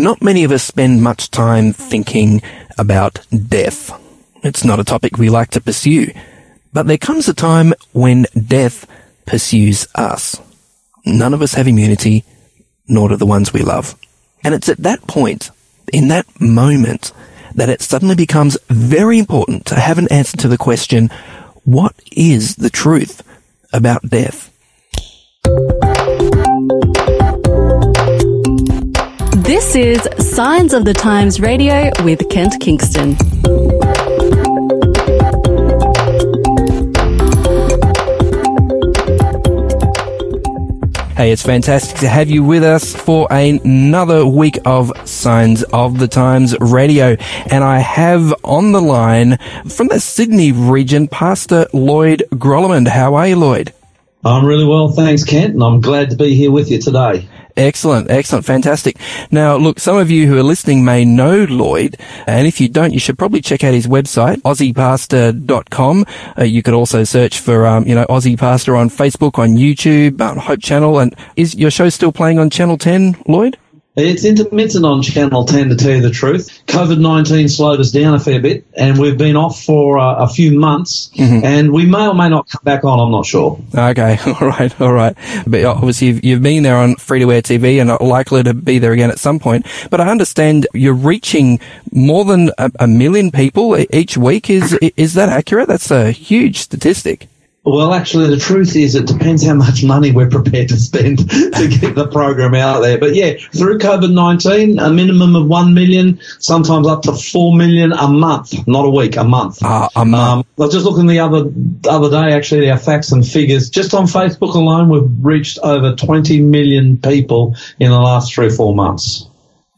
Not many of us spend much time thinking about death. It's not a topic we like to pursue. But there comes a time when death pursues us. None of us have immunity, nor do the ones we love. And it's at that point, in that moment, that it suddenly becomes very important to have an answer to the question, what is the truth about death? This is Signs of the Times Radio with Kent Kingston. Hey, it's fantastic to have you with us for another week of Signs of the Times radio. And I have on the line from the Sydney region, Pastor Lloyd Grolimund. How are you, Lloyd? I'm really well, thanks, Kent, and I'm glad to be here with you today. Excellent, excellent, fantastic. Now, look, some of you who are listening may know Lloyd, and if you don't, you should probably check out his website, aussiepastor.com. Uh, you could also search for, um, you know, Aussie Pastor on Facebook, on YouTube, on Hope Channel, and is your show still playing on Channel 10, Lloyd? It's intermittent on Channel 10 to tell you the truth. COVID-19 slowed us down a fair bit and we've been off for uh, a few months mm-hmm. and we may or may not come back on, I'm not sure. Okay, all right, all right. But obviously you've, you've been there on free-to-air TV and are likely to be there again at some point. But I understand you're reaching more than a, a million people each week. Is, is that accurate? That's a huge statistic. Well, actually, the truth is it depends how much money we're prepared to spend to get the program out there. But yeah, through COVID-19, a minimum of 1 million, sometimes up to 4 million a month, not a week, a month. Uh, a month. Um, I was just looking the other, other day, actually, our facts and figures. Just on Facebook alone, we've reached over 20 million people in the last three or four months.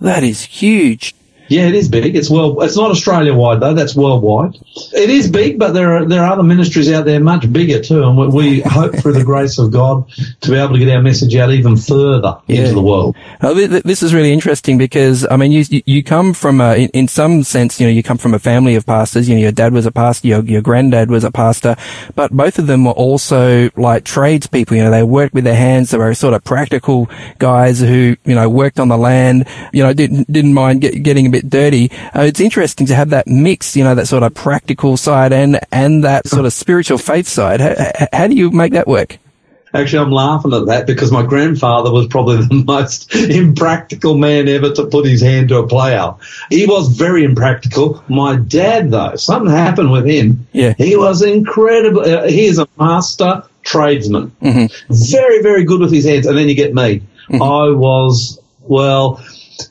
That is huge. Yeah, it is big. It's well. It's not Australia wide though. That's worldwide. It is big, but there are there are other ministries out there much bigger too, and we, we hope through the grace of God to be able to get our message out even further yeah. into the world. Oh, this is really interesting because I mean, you you come from a, in, in some sense, you know, you come from a family of pastors. You know, your dad was a pastor, your your granddad was a pastor, but both of them were also like tradespeople. You know, they worked with their hands. They were sort of practical guys who you know worked on the land. You know, didn't didn't mind get, getting a bit dirty. Uh, it's interesting to have that mix, you know, that sort of practical side and, and that sort of spiritual faith side. How, how do you make that work? Actually, I'm laughing at that because my grandfather was probably the most impractical man ever to put his hand to a plough. He was very impractical. My dad, though, something happened with him. Yeah. He was incredible. Uh, he is a master tradesman. Mm-hmm. Very, very good with his hands. And then you get me. Mm-hmm. I was, well,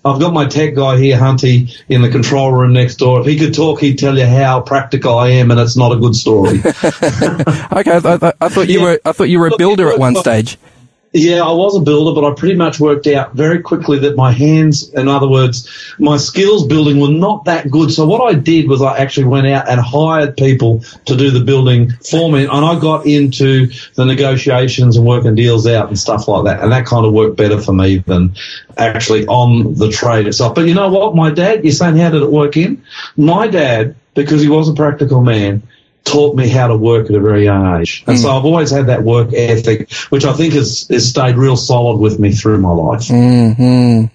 I've got my tech guy here, Hunty, in the control room next door. If he could talk, he'd tell you how practical I am, and it's not a good story. okay, I, I, I, thought you yeah. were I thought you were a builder at one stage. Yeah, I was a builder, but I pretty much worked out very quickly that my hands, in other words, my skills building were not that good. So what I did was I actually went out and hired people to do the building for me, and I got into the negotiations and working deals out and stuff like that. And that kind of worked better for me than actually on the trade itself. But you know what? My dad, you're saying how did it work in? My dad, because he was a practical man, taught me how to work at a very young age. And mm. so I've always had that work ethic, which I think has, has stayed real solid with me through my life. Mm-hmm.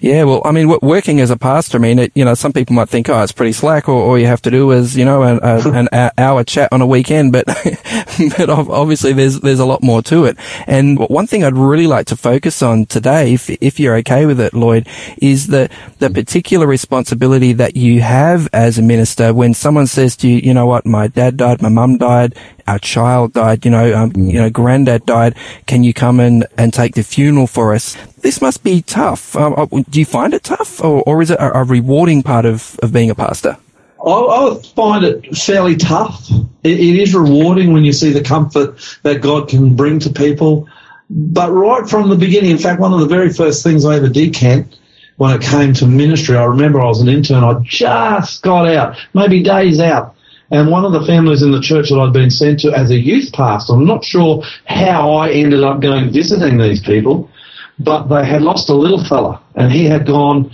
Yeah, well, I mean, working as a pastor, I mean, it, you know, some people might think, oh, it's pretty slack, or all you have to do is, you know, an, a, an hour chat on a weekend, but, but obviously there's, there's a lot more to it. And one thing I'd really like to focus on today, if, if you're okay with it, Lloyd, is the, the particular responsibility that you have as a minister when someone says to you, you know what, my dad dad died, my mum died, our child died, you know, um, mm. you know, granddad died. Can you come and, and take the funeral for us? This must be tough. Um, uh, do you find it tough or, or is it a, a rewarding part of, of being a pastor? I, I find it fairly tough. It, it is rewarding when you see the comfort that God can bring to people. But right from the beginning, in fact, one of the very first things I ever did, Kent, when it came to ministry, I remember I was an intern. I just got out, maybe days out, and one of the families in the church that I'd been sent to as a youth pastor, I'm not sure how I ended up going visiting these people, but they had lost a little fella and he had gone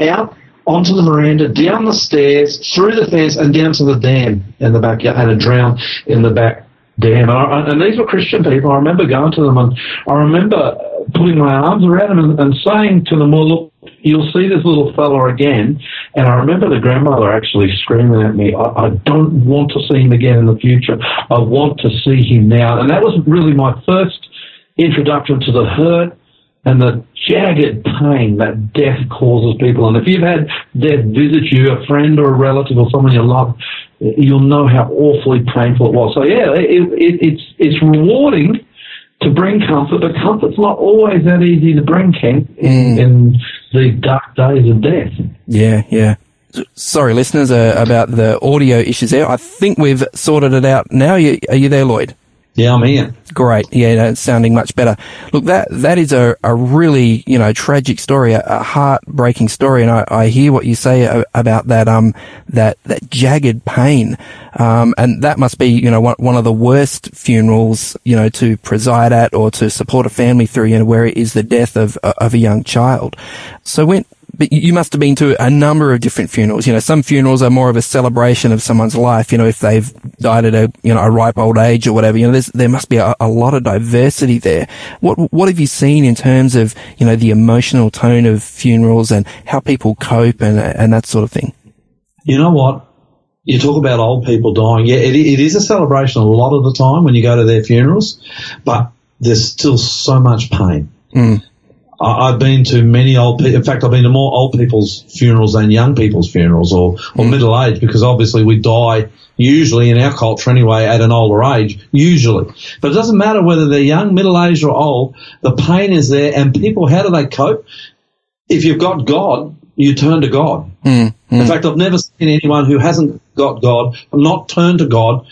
out onto the veranda, down the stairs, through the fence and down to the dam in the backyard and had drowned in the back dam. And, these were Christian people. I remember going to them and I remember putting my arms around them and, and saying to them, well, look, you'll see this little fella again. And I remember the grandmother actually screaming at me, I, I don't want to see him again in the future. I want to see him now. And that was really my first introduction to the hurt and the jagged pain that death causes people. And if you've had death visit you, a friend or a relative or someone you love, you'll know how awfully painful it was. So yeah, it, it, it's it's rewarding to bring comfort, but comfort's not always that easy to bring, Ken, mm. in the dark days of death. Yeah, yeah. Sorry, listeners, uh, about the audio issues there. I think we've sorted it out now. Are you, are you there, Lloyd? Yeah, I'm here. Great. Yeah, it's sounding much better. Look, that, that is a, a really, you know, tragic story, a, a heartbreaking story. And I, I hear what you say about that, um, that, that jagged pain. Um, and that must be, you know, one, one of the worst funerals, you know, to preside at or to support a family through, you know, where it is the death of, of a young child. So when, but you must have been to a number of different funerals. You know, some funerals are more of a celebration of someone's life. You know, if they've died at a you know a ripe old age or whatever. You know, there must be a, a, lot of diversity there. What what have you seen in terms of you know the emotional tone of funerals and how people cope and and that sort of thing? You know what? You talk about old people dying. Yeah, it, it is a celebration a lot of the time when you go to their funerals, but there's still so much pain. Mm. I've been to many old people. In fact, I've been to more old people's funerals than young people's funerals or, or mm. middle age because obviously we die usually in our culture anyway at an older age, usually. But it doesn't matter whether they're young, middle aged or old, the pain is there and people, how do they cope? If you've got God, you turn to God. Mm. Mm. In fact, I've never seen anyone who hasn't got God not turn to God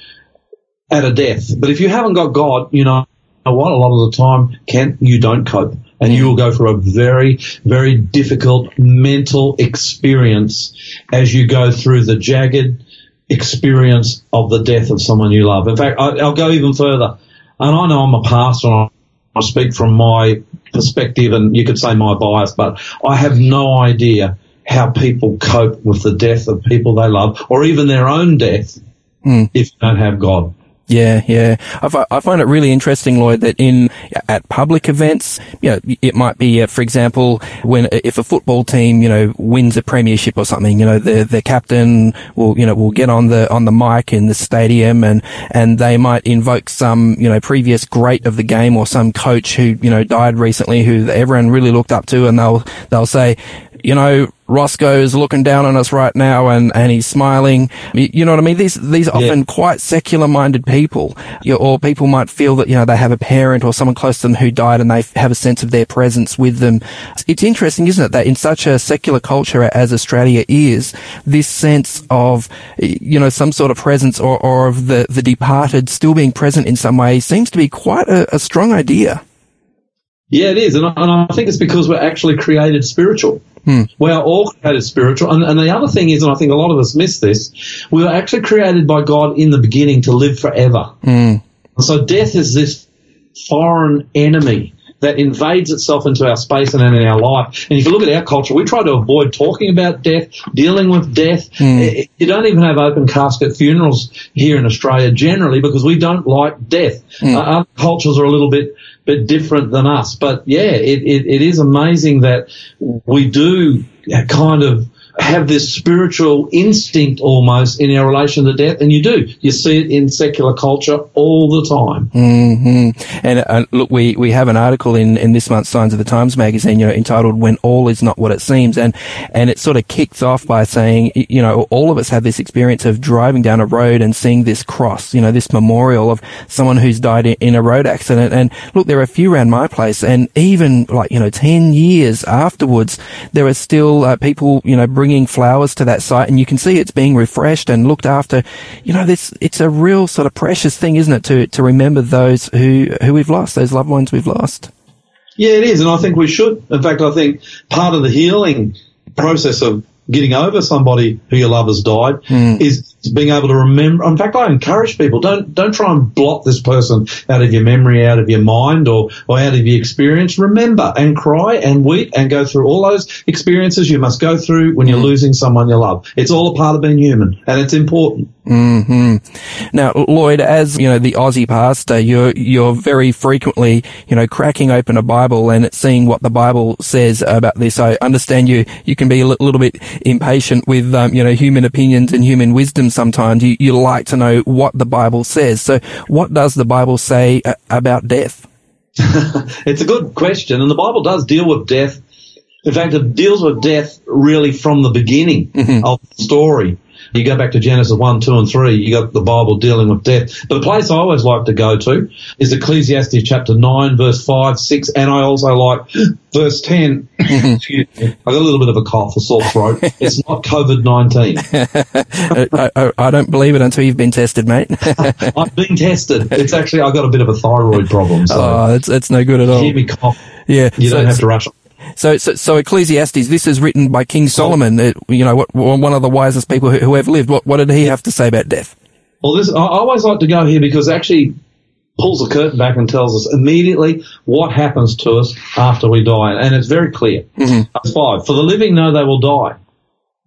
at a death. But if you haven't got God, you know what? A lot of the time, Kent, you don't cope and you will go through a very, very difficult mental experience as you go through the jagged experience of the death of someone you love. In fact, I, will go even further. And I know I'm a pastor and I speak from my perspective and you could say my bias, but I have no idea how people cope with the death of people they love or even their own death mm. if they don't have God. Yeah, yeah. I, I find it really interesting, Lloyd, that in at public events, you know, it might be, uh, for example, when if a football team, you know, wins a premiership or something, you know, the the captain will, you know, will get on the on the mic in the stadium and and they might invoke some, you know, previous great of the game or some coach who you know died recently who everyone really looked up to, and they'll they'll say, you know, Roscoe's looking down on us right now and, and he's smiling. You know what I mean? These, these yeah. often quite secular minded people, you or people might feel that, you know, they have a parent or someone close to them who died and they have a sense of their presence with them. It's interesting, isn't it? That in such a secular culture as Australia is, this sense of, you know, some sort of presence or, or of the, the departed still being present in some way seems to be quite a, a strong idea. Yeah, it is. And I, and I think it's because we're actually created spiritual. Hmm. We are all created spiritual. And, and, the other thing is, and I think a lot of us miss this, we were actually created by God in the beginning to live forever. Hmm. So death is this foreign enemy that invades itself into our space and in our life. And if you look at our culture, we try to avoid talking about death, dealing with death. Mm. You don't even have open casket funerals here in Australia generally because we don't like death. Mm. Uh, other cultures are a little bit bit different than us. But yeah, it, it, it is amazing that we do kind of have this spiritual instinct almost in our relation to death, and you do. You see it in secular culture all the time. Mm-hmm. And uh, look, we, we have an article in, in this month's Signs of the Times magazine, you know, entitled "When All Is Not What It Seems," and and it sort of kicks off by saying, you know, all of us have this experience of driving down a road and seeing this cross, you know, this memorial of someone who's died in a road accident. And look, there are a few around my place, and even like you know, ten years afterwards, there are still uh, people, you know bringing flowers to that site and you can see it's being refreshed and looked after. You know, this, it's a real sort of precious thing, isn't it, to, to remember those who, who we've lost, those loved ones we've lost. Yeah, it is. And I think we should. In fact, I think part of the healing process of getting over somebody who you love has died mm. is being able to remember. In fact, I encourage people don't don't try and blot this person out of your memory, out of your mind, or or out of your experience. Remember and cry and weep and go through all those experiences you must go through when you're mm. losing someone you love. It's all a part of being human, and it's important. Hmm Now, Lloyd, as you know, the Aussie pastor, you're you're very frequently, you know, cracking open a Bible and seeing what the Bible says about this. I understand you you can be a little bit impatient with, um, you know, human opinions and human wisdom. Sometimes you you like to know what the Bible says. So, what does the Bible say uh, about death? it's a good question, and the Bible does deal with death. In fact, it deals with death really from the beginning mm-hmm. of the story. You go back to Genesis 1, 2, and 3, you got the Bible dealing with death. But the place I always like to go to is Ecclesiastes chapter 9, verse 5, 6, and I also like verse 10. Excuse me. I got a little bit of a cough, a sore throat. It's not COVID 19. I, I, I, don't believe it until you've been tested, mate. I've been tested. It's actually, I've got a bit of a thyroid problem. So oh, it's, it's no good at all. Hear me cough. Yeah. You so don't have to rush so, so, so Ecclesiastes, this is written by King Solomon, uh, you know, what, one of the wisest people who, who ever lived. What, what did he have to say about death? Well, this, I always like to go here because actually pulls the curtain back and tells us immediately what happens to us after we die. And it's very clear. Mm-hmm. five. For the living know they will die,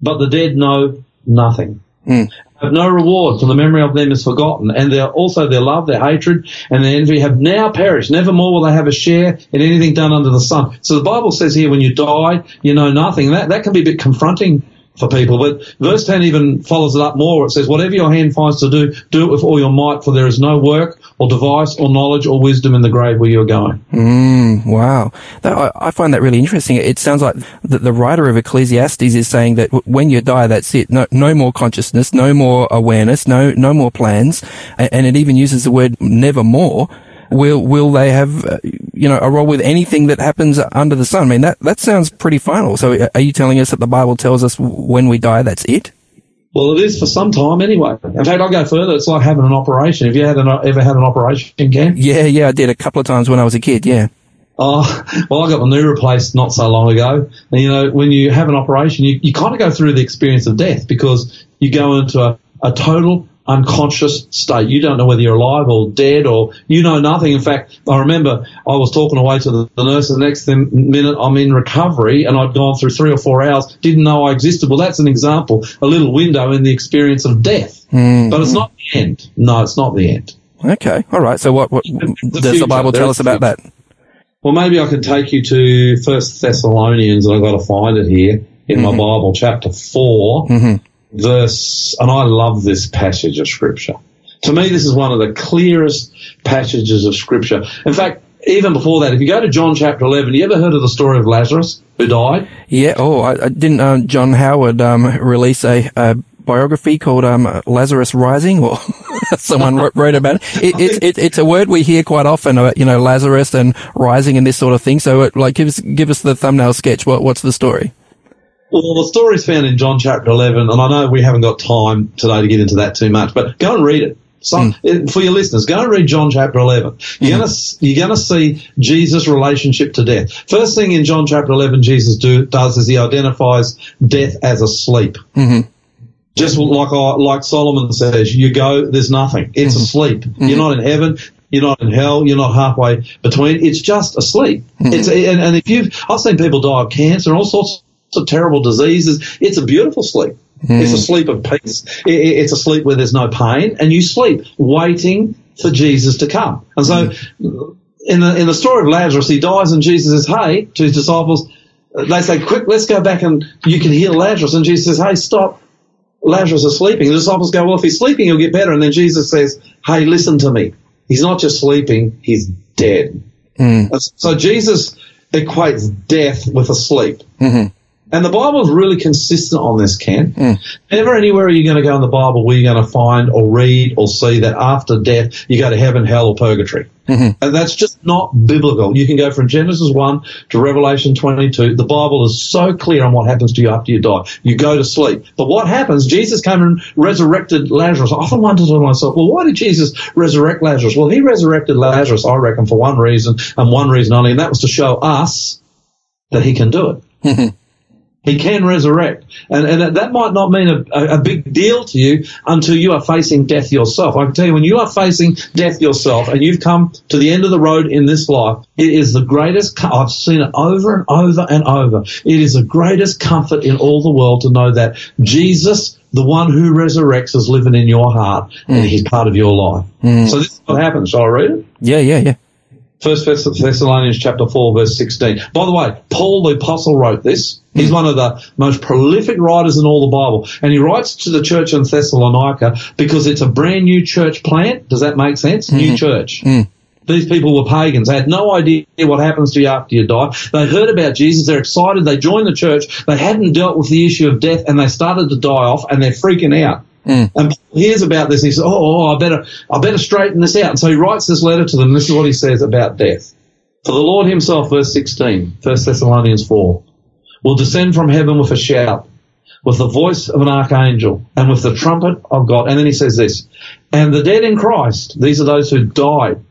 but the dead know nothing. Mm have no reward, for the memory of them is forgotten, and their, also their love, their hatred, and their envy have now perished. Nevermore will they have a share in anything done under the sun. So the Bible says here, when you die, you know nothing. That that can be a bit confronting for people. But verse 10 even follows it up more. It says, whatever your hand finds to do, do it with all your might, for there is no work or device or knowledge or wisdom in the grave where you're going. Mm, wow. That, I, I, find that really interesting. It sounds like the, the writer of Ecclesiastes is saying that when you die, that's it. No, no more consciousness, no more awareness, no, no more plans. And, and it even uses the word nevermore will will they have uh, you know a role with anything that happens under the sun? I mean that that sounds pretty final. So uh, are you telling us that the Bible tells us when we die that's it? Well, it is for some time anyway. In fact, I'll go further. It's like having an operation. Have you had an, ever had an operation, Ken? Yeah, yeah, I did a couple of times when I was a kid. Yeah. Oh, well, I got my knee replaced not so long ago. And, you know, when you have an operation, you, you kind of go through the experience of death because you go into a, a total unconscious state. You don't know whether you're alive or dead or you know nothing. In fact, I remember I was talking away to the, the nurse the next minute I'm in recovery and I'd gone through three or four hours, didn't know I existed. Well, that's an example, a little window in the experience of death. Mm-hmm. But it's not the end. No, it's not the end. Okay. All right. So what, what the does the Bible tell us about that? Well, maybe I could take you to First Thessalonians, and I've got to find it here in mm-hmm. my Bible, chapter 4 mm-hmm verse, and I love this passage of scripture. To me, this is one of the clearest passages of scripture. In fact, even before that, if you go to John chapter 11, you ever heard of the story of Lazarus who died? Yeah. Oh, I, I didn't uh, John Howard um, release a, a, biography called um, Lazarus Rising, or someone wrote about it. It, it, it. It's a word we hear quite often, uh, you know, Lazarus and rising and this sort of thing. So, it, like, give us give us the thumbnail sketch. What, what's the story? Well, the story's found in John chapter 11, and I know we haven't got time today to get into that too much, but go and read it. So, mm. for your listeners, go and read John chapter 11. You're mm. gonna, you're gonna see Jesus' relationship to death. First thing in John chapter 11 Jesus do, does is he identifies death as a sleep. Mm-hmm. Just like, like Solomon says, you go, there's nothing. It's mm-hmm. asleep. Mm-hmm. You're not in heaven. You're not in hell. You're not halfway between. It's just asleep. Mm-hmm. It's, and, and if you've, I've seen people die of cancer and all sorts of terrible diseases. It's a beautiful sleep. Mm. It's a sleep of peace. It's a sleep where there's no pain, and you sleep waiting for Jesus to come. And so, mm. in the in the story of Lazarus, he dies, and Jesus says, "Hey," to his disciples. They say, "Quick, let's go back and you can heal Lazarus." And Jesus says, "Hey, stop." Lazarus is sleeping. The disciples go, well, if he's sleeping, he'll get better. And then Jesus says, hey, listen to me. He's not just sleeping, he's dead. Mm. So Jesus equates death with a sleep. Mm-hmm. And the Bible is really consistent on this, Ken. Mm. Never anywhere are you going to go in the Bible where you're going to find or read or see that after death you go to heaven, hell, or purgatory. Mm-hmm. And that's just not biblical. You can go from Genesis 1 to Revelation 22. The Bible is so clear on what happens to you after you die. You go to sleep. But what happens? Jesus came and resurrected Lazarus. I often wonder to myself, well, why did Jesus resurrect Lazarus? Well, he resurrected Lazarus, I reckon, for one reason and one reason only, and that was to show us that he can do it. Mm-hmm. He can resurrect. And, and that might not mean a, a, big deal to you until you are facing death yourself. I can tell you, when you are facing death yourself and you've come to the end of the road in this life, it is the greatest, I've seen it over and over and over. It is the greatest comfort in all the world to know that Jesus, the one who resurrects, is living in your heart mm. and he's part of your life. Mm. So this is what happens. Shall I read it? Yeah, yeah, yeah. First Thessalonians chapter 4 verse 16. By the way, Paul the apostle wrote this. He's one of the most prolific writers in all the Bible. And he writes to the church in Thessalonica because it's a brand new church plant. Does that make sense? Mm-hmm. New church. Mm. These people were pagans. They had no idea what happens to you after you die. They heard about Jesus. They're excited. They join the church. They hadn't dealt with the issue of death and they started to die off and they're freaking out. Mm. And Paul hears about this. And he says, oh, oh, I better, I better straighten this out. And so he writes this letter to them. This is what he says about death. For the Lord himself, verse 16, 1 Thessalonians 4, will descend from heaven with a shout, with the voice of an archangel, and with the trumpet of God. And then he says this, and the dead in Christ, these are those who died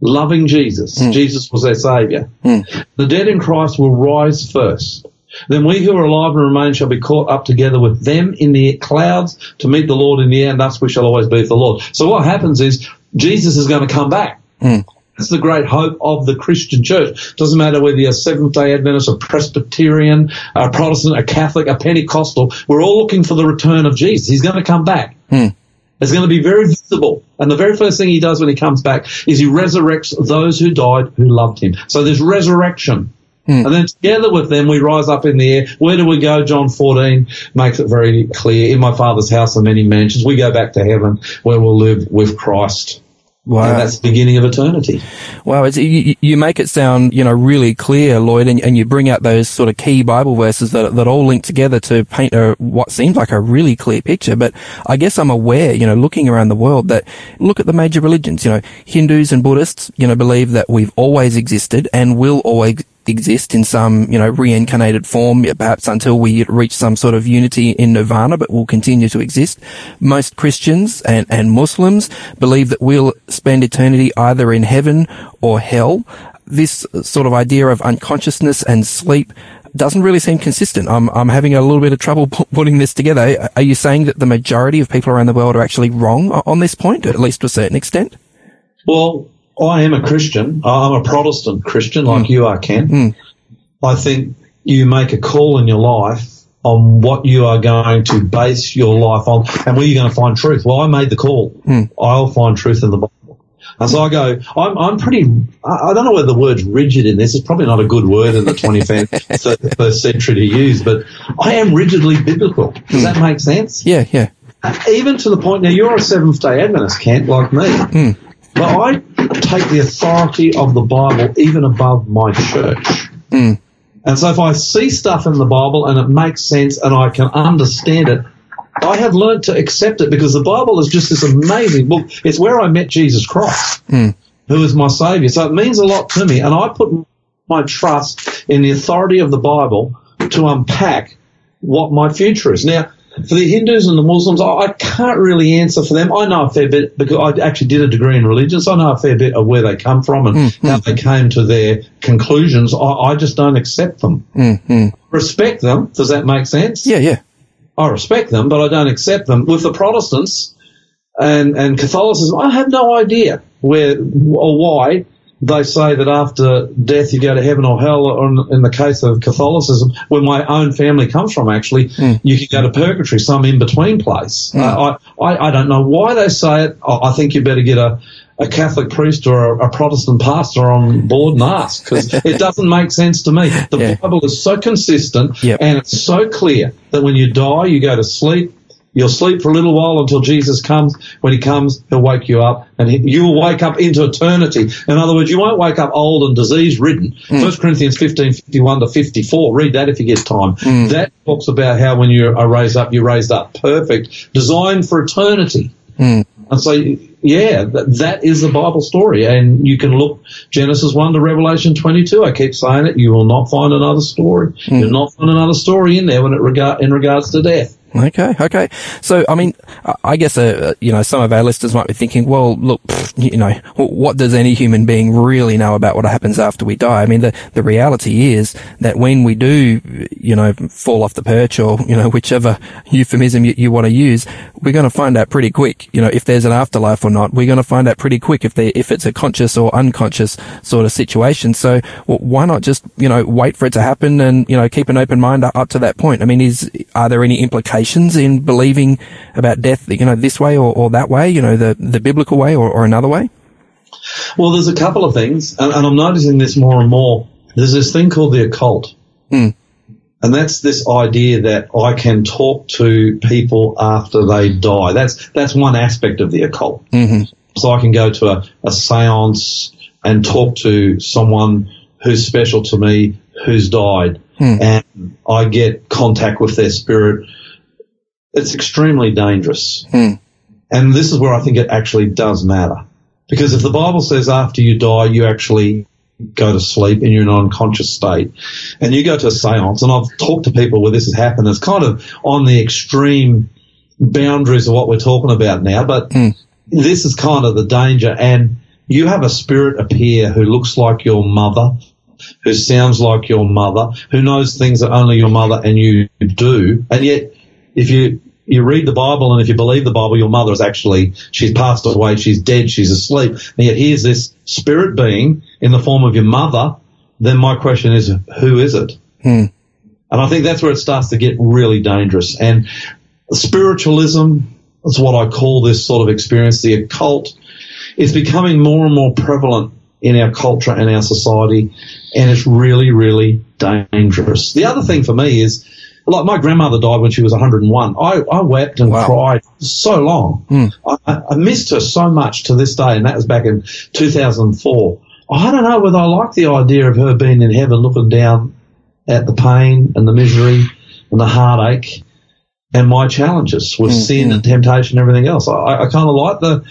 loving Jesus. Mm. Jesus was their savior. Mm. The dead in Christ will rise first. Then we who are alive and remain shall be caught up together with them in the clouds to meet the Lord in the air, and thus we shall always be with the Lord. So what happens is Jesus is going to come back. Mm. That's the great hope of the Christian church. Doesn't matter whether you're a Seventh day Adventist, a Presbyterian, a Protestant, a Catholic, a Pentecostal, we're all looking for the return of Jesus. He's going to come back. Mm. It's going to be very visible. And the very first thing he does when he comes back is he resurrects those who died who loved him. So there's resurrection. Mm. And then together with them, we rise up in the air. Where do we go? John 14 makes it very clear. In my Father's house are many mansions. We go back to heaven where we'll live with Christ. Wow. And that's the beginning of eternity. Wow. You, you, make it sound, you know, really clear, Lloyd, and, and, you bring out those sort of key Bible verses that, that all link together to paint a, what seems like a really clear picture. But I guess I'm aware, you know, looking around the world that look at the major religions, you know, Hindus and Buddhists, you know, believe that we've always existed and will always exist in some, you know, reincarnated form, perhaps until we reach some sort of unity in nirvana, but will continue to exist. Most Christians and, and Muslims believe that we'll spend eternity either in heaven or hell. This sort of idea of unconsciousness and sleep doesn't really seem consistent. I'm, I'm having a little bit of trouble putting this together. Are you saying that the majority of people around the world are actually wrong on this point, at least to a certain extent? Well, I am a Christian. I'm a Protestant Christian, like mm. you are, Ken. Mm. I think you make a call in your life on what you are going to base your life on and where you're going to find truth. Well, I made the call. Mm. I'll find truth in the Bible. And so I go, I'm, I'm pretty, I don't know whether the word's rigid in this. It's probably not a good word in the 21st century to use, but I am rigidly biblical. Does that make sense? Yeah, yeah. Even to the point, now you're a Seventh day Adventist, Kent, like me. Mm. But I take the authority of the Bible even above my church. Mm. And so if I see stuff in the Bible and it makes sense and I can understand it, I have learned to accept it because the Bible is just this amazing book. It's where I met Jesus Christ, mm. who is my Savior. So it means a lot to me. And I put my trust in the authority of the Bible to unpack what my future is. Now, for the Hindus and the Muslims, I, can't really answer for them. I know a fair bit because I actually did a degree in religion, so I know a fair bit of where they come from and mm-hmm. how they came to their conclusions. I, I just don't accept them. Mm-hmm. Respect them. Does that make sense? Yeah, yeah. I respect them, but I don't accept them. With the Protestants and, and Catholicism, I have no idea where or why they say that after death you go to heaven or hell, or in the case of Catholicism, where my own family comes from, actually, mm. you can go to purgatory, some in between place. Mm. Uh, I, I, I don't know why they say it. I think you better get a, a Catholic priest or a, a Protestant pastor on board and ask because it doesn't make sense to me. The yeah. Bible is so consistent yep. and it's so clear that when you die, you go to sleep, You'll sleep for a little while until Jesus comes. When he comes, he'll wake you up and he, you'll wake up into eternity. In other words, you won't wake up old and disease ridden. Mm. 1 Corinthians 15, 51 to 54. Read that if you get time. Mm. That talks about how when you are raised up, you're raised up perfect, designed for eternity. Mm. And so, yeah, that, that is the Bible story. And you can look Genesis 1 to Revelation 22. I keep saying it. You will not find another story. Mm. You'll not find another story in there when it regard, in regards to death. Okay, okay. So, I mean, I guess, uh, you know, some of our listeners might be thinking, well, look, you know, what does any human being really know about what happens after we die? I mean, the, the reality is that when we do, you know, fall off the perch or, you know, whichever euphemism you, you want to use, we're going to find out pretty quick, you know, if there's an afterlife or not. We're going to find out pretty quick if they, if it's a conscious or unconscious sort of situation. So well, why not just, you know, wait for it to happen and, you know, keep an open mind up to that point? I mean, is, are there any implications in believing about death, you know, this way or, or that way, you know, the, the biblical way or, or another way? Well, there's a couple of things, and, and, I'm noticing this more and more. There's this thing called the occult. Mm. And that's this idea that I can talk to people after they die. That's that's one aspect of the occult. Mm-hmm. So I can go to a, a seance and talk to someone who's special to me who's died, mm. and I get contact with their spirit it's extremely dangerous. Hmm. And this is where I think it actually does matter. Because if the Bible says after you die, you actually go to sleep in an unconscious state, and you go to a seance, and I've talked to people where this has happened, it's kind of on the extreme boundaries of what we're talking about now, but mm. this is kind of the danger. And you have a spirit appear who looks like your mother, who sounds like your mother, who knows things that only your mother and you do, and yet if you you read the Bible and if you believe the Bible, your mother is actually she's passed away, she's dead, she's asleep, and yet here's this spirit being in the form of your mother. Then my question is, who is it? Hmm. And I think that's where it starts to get really dangerous. And spiritualism is what I call this sort of experience. The occult is becoming more and more prevalent in our culture and our society, and it's really, really dangerous. The other thing for me is like my grandmother died when she was 101. I, I wept and wow. cried so long. Mm. I, I, missed her so much to this day, and that was back in 2004. I don't know whether I like the idea of her being in heaven looking down at the pain and the misery and the heartache and my challenges with mm, sin mm. and temptation and everything else. I, I kind of like the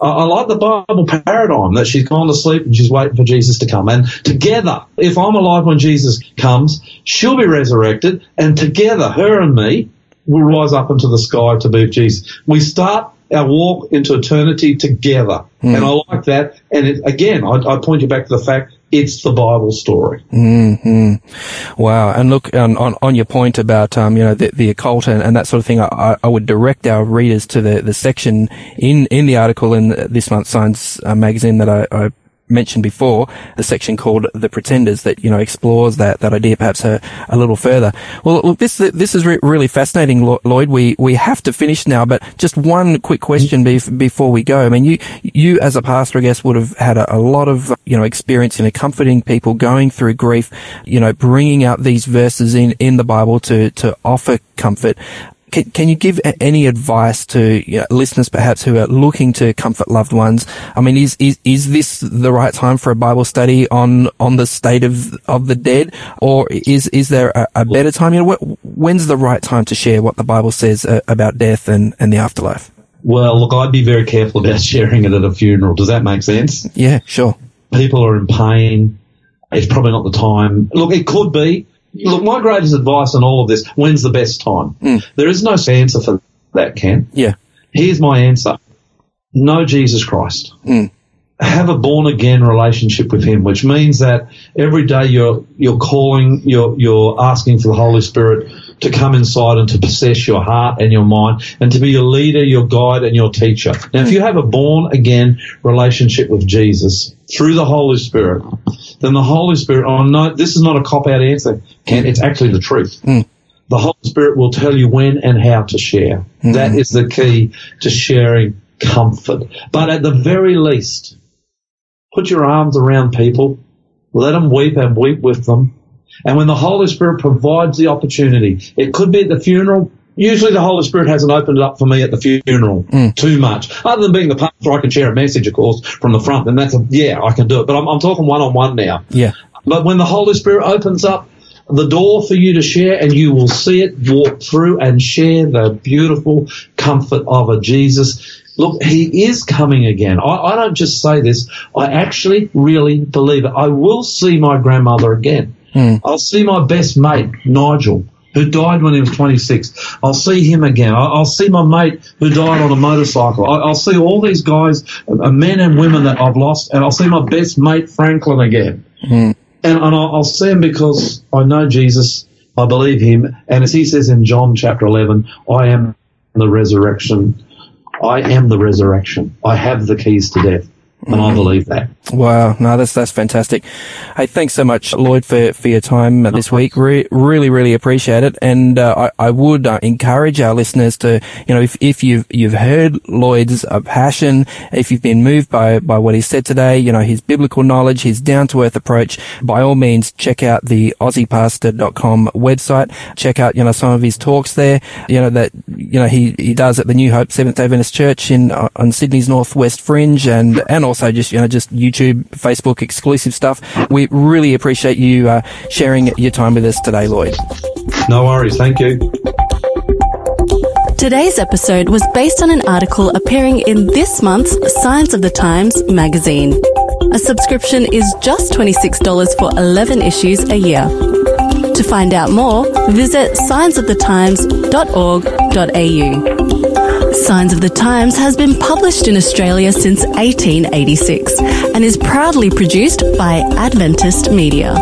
I like the Bible paradigm that she's gone to sleep and she's waiting for Jesus to come. And together, if I'm alive when Jesus comes, she'll be resurrected, and together, her and me will rise up into the sky to be with Jesus. We start our walk into eternity together. Mm. And I like that. And it, again, I, I point you back to the fact it's the Bible story. Mm-hmm. Wow. And look, on, on, on, your point about, um, you know, the, the occult and, and, that sort of thing, I, I, would direct our readers to the, the section in, in the article in this month's Signs of the Times uh, magazine that I, I mentioned before, the section called "The Pretenders" that you know explores that that idea perhaps a, a little further. Well, look, this this is re- really fascinating, Lloyd. We we have to finish now, but just one quick question before we go. I mean, you you as a pastor, I guess, would have had a, a lot of you know experience in comforting people going through grief. You know, bringing out these verses in in the Bible to to offer comfort. Can, can you give any advice to you know, listeners perhaps who are looking to comfort loved ones? I mean, is, is, is this the right time for a Bible study on, on the state of, of the dead? Or is, is there a, a better time? You know, when's the right time to share what the Bible says uh, about death and, and the afterlife? Well, look, I'd be very careful about sharing it at a funeral. Does that make sense? Yeah, sure. People are in pain. It's probably not the time. Look, it could be Look, my greatest advice on all of this, when's the best time? Mm. There is no answer for that, Ken. Yeah. Here's my answer. Know Jesus Christ. Mm. Have a born again relationship with Him, which means that every day you're, you're calling, you're, you're asking for the Holy Spirit to come inside and to possess your heart and your mind and to be your leader, your guide and your teacher. Now, if you have a born again relationship with Jesus through the Holy Spirit, then the Holy Spirit, oh no, this is not a cop out answer, Ken, it's actually the truth. Mm. The Holy Spirit will tell you when and how to share. Mm. That is the key to sharing comfort. But at the very least, put your arms around people, let them weep and weep with them. And when the Holy Spirit provides the opportunity, it could be at the funeral, Usually the Holy Spirit hasn't opened it up for me at the funeral mm. too much. Other than being the pastor, I can share a message, of course, from the front, and that's a, yeah, I can do it. But I'm, I'm talking one on one now. Yeah. But when the Holy Spirit opens up the door for you to share, and you will see it, walk through and share the beautiful comfort of a Jesus. Look, he is coming again. I, I don't just say this. I actually really believe it. I will see my grandmother again. Mm. I'll see my best mate, Nigel who died when he was 26. I'll see him again. I'll, I'll see my mate who died on a motorcycle. I, will see all these guys, uh, men and women that I've lost, and I'll see my best mate Franklin again. Mm. And, and I'll, I'll see him because I know Jesus. I believe him. And as he says in John chapter 11, I am the resurrection. I am the resurrection. I have the keys to death. And I believe that. Wow. No, that's, that's fantastic. Hey, thanks so much, Lloyd, for, for your time this week. Re- really, really appreciate it. And, uh, I, I would uh, encourage our listeners to, you know, if, if you've, you've heard Lloyd's uh, passion, if you've been moved by, by what he said today, you know, his biblical knowledge, his down to earth approach, by all means, check out the AussiePastor.com website. Check out, you know, some of his talks there, you know, that, you know, he, he does at the New Hope Seventh day Adventist Church in, uh, on Sydney's Northwest Fringe and, and also just, you know, just YouTube, Facebook exclusive stuff. We really appreciate you uh, sharing your time with us today, Lloyd. No worries. Thank you. Today's episode was based on an article appearing in this month's Signs of the Times magazine. A subscription is just $26 for 11 issues a year. To find out more, visit signsofthetimes.org.au. Signs of the Times has been published in Australia since 1886 and is proudly produced by Adventist Media.